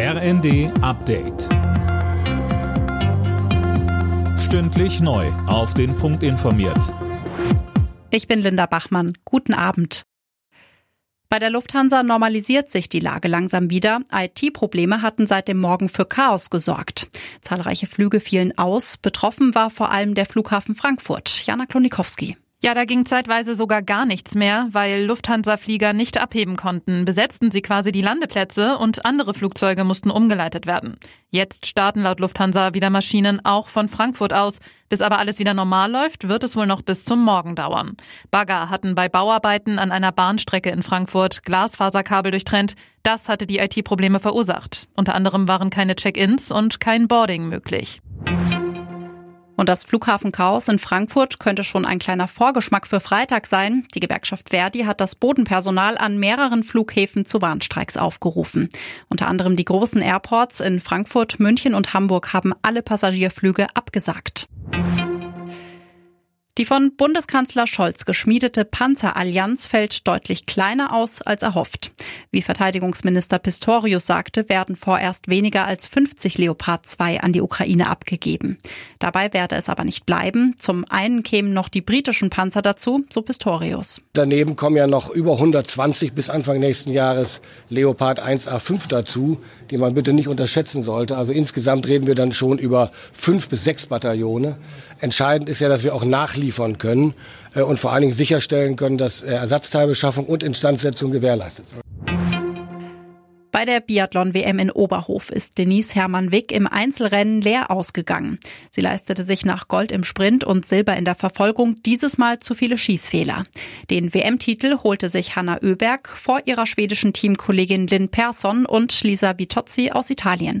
RND Update. Stündlich neu. Auf den Punkt informiert. Ich bin Linda Bachmann. Guten Abend. Bei der Lufthansa normalisiert sich die Lage langsam wieder. IT-Probleme hatten seit dem Morgen für Chaos gesorgt. Zahlreiche Flüge fielen aus. Betroffen war vor allem der Flughafen Frankfurt. Jana Klonikowski. Ja, da ging zeitweise sogar gar nichts mehr, weil Lufthansa-Flieger nicht abheben konnten, besetzten sie quasi die Landeplätze und andere Flugzeuge mussten umgeleitet werden. Jetzt starten laut Lufthansa wieder Maschinen auch von Frankfurt aus. Bis aber alles wieder normal läuft, wird es wohl noch bis zum Morgen dauern. Bagger hatten bei Bauarbeiten an einer Bahnstrecke in Frankfurt Glasfaserkabel durchtrennt. Das hatte die IT-Probleme verursacht. Unter anderem waren keine Check-ins und kein Boarding möglich. Und das Flughafenchaos in Frankfurt könnte schon ein kleiner Vorgeschmack für Freitag sein. Die Gewerkschaft Verdi hat das Bodenpersonal an mehreren Flughäfen zu Warnstreiks aufgerufen. Unter anderem die großen Airports in Frankfurt, München und Hamburg haben alle Passagierflüge abgesagt. Die von Bundeskanzler Scholz geschmiedete Panzerallianz fällt deutlich kleiner aus als erhofft. Wie Verteidigungsminister Pistorius sagte, werden vorerst weniger als 50 Leopard 2 an die Ukraine abgegeben. Dabei werde es aber nicht bleiben. Zum einen kämen noch die britischen Panzer dazu, so Pistorius. Daneben kommen ja noch über 120 bis Anfang nächsten Jahres Leopard 1A5 dazu, die man bitte nicht unterschätzen sollte. Also insgesamt reden wir dann schon über fünf bis sechs Bataillone. Entscheidend ist ja, dass wir auch nachliefern können äh, und vor allen Dingen sicherstellen können, dass äh, Ersatzteilbeschaffung und Instandsetzung gewährleistet sind. Bei der Biathlon-WM in Oberhof ist Denise Hermann-Wick im Einzelrennen leer ausgegangen. Sie leistete sich nach Gold im Sprint und Silber in der Verfolgung dieses Mal zu viele Schießfehler. Den WM-Titel holte sich Hanna Oeberg vor ihrer schwedischen Teamkollegin Lynn Persson und Lisa Vitozzi aus Italien.